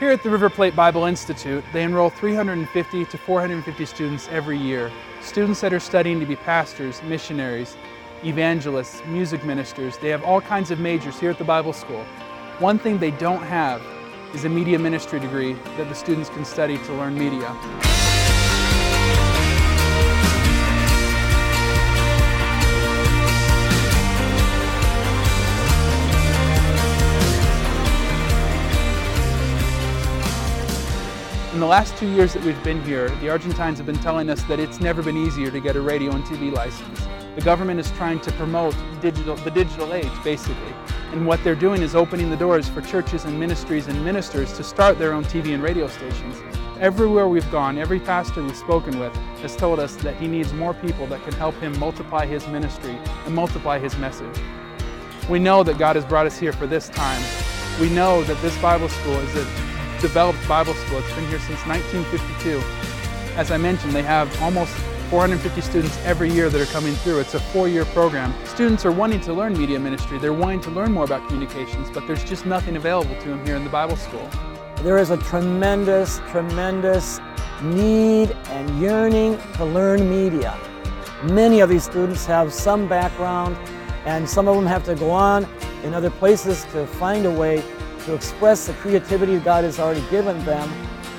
Here at the River Plate Bible Institute, they enroll 350 to 450 students every year. Students that are studying to be pastors, missionaries, evangelists, music ministers. They have all kinds of majors here at the Bible School. One thing they don't have is a media ministry degree that the students can study to learn media. The last two years that we've been here, the Argentines have been telling us that it's never been easier to get a radio and TV license. The government is trying to promote digital, the digital age, basically. And what they're doing is opening the doors for churches and ministries and ministers to start their own TV and radio stations. Everywhere we've gone, every pastor we've spoken with has told us that he needs more people that can help him multiply his ministry and multiply his message. We know that God has brought us here for this time. We know that this Bible school is a developed Bible school. It's been here since 1952. As I mentioned, they have almost 450 students every year that are coming through. It's a four-year program. Students are wanting to learn media ministry. They're wanting to learn more about communications, but there's just nothing available to them here in the Bible school. There is a tremendous, tremendous need and yearning to learn media. Many of these students have some background and some of them have to go on in other places to find a way to express the creativity God has already given them.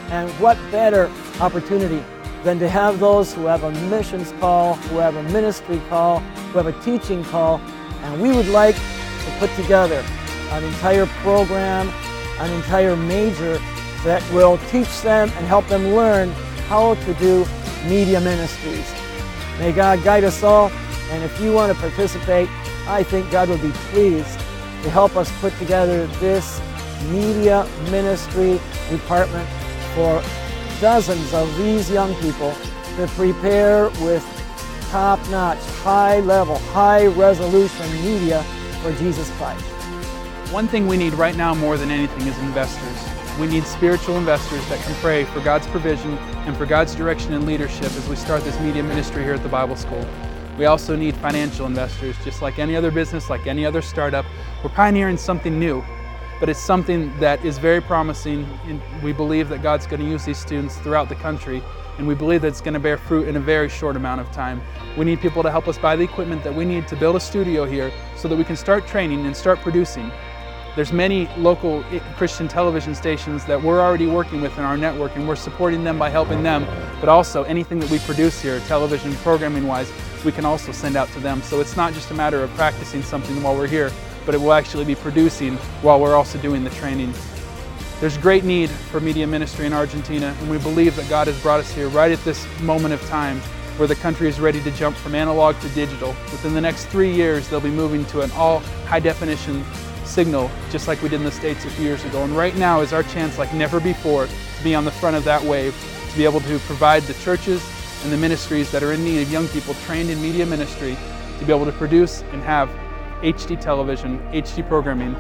And what better opportunity than to have those who have a missions call, who have a ministry call, who have a teaching call. And we would like to put together an entire program, an entire major that will teach them and help them learn how to do media ministries. May God guide us all. And if you want to participate, I think God would be pleased to help us put together this media ministry department for dozens of these young people to prepare with top-notch, high-level, high-resolution media for Jesus Christ. One thing we need right now more than anything is investors. We need spiritual investors that can pray for God's provision and for God's direction and leadership as we start this media ministry here at the Bible School. We also need financial investors, just like any other business, like any other startup. We're pioneering something new but it's something that is very promising and we believe that God's going to use these students throughout the country and we believe that it's going to bear fruit in a very short amount of time. We need people to help us buy the equipment that we need to build a studio here so that we can start training and start producing. There's many local eh, Christian television stations that we're already working with in our network and we're supporting them by helping them, but also anything that we produce here, television programming wise, we can also send out to them. So it's not just a matter of practicing something while we're here, but it will actually be producing while we're also doing the training. There's great need for media ministry in Argentina, and we believe that God has brought us here right at this moment of time where the country is ready to jump from analog to digital. Within the next three years, they'll be moving to an all high definition signal, just like we did in the States a few years ago. And right now is our chance like never before to be on the front of that wave, to be able to provide the churches and the ministries that are in need of young people trained in media ministry to be able to produce and have HD television, HD programming,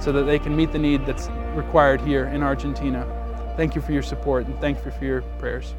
so that they can meet the need that's required here in Argentina. Thank you for your support and thank you for your prayers.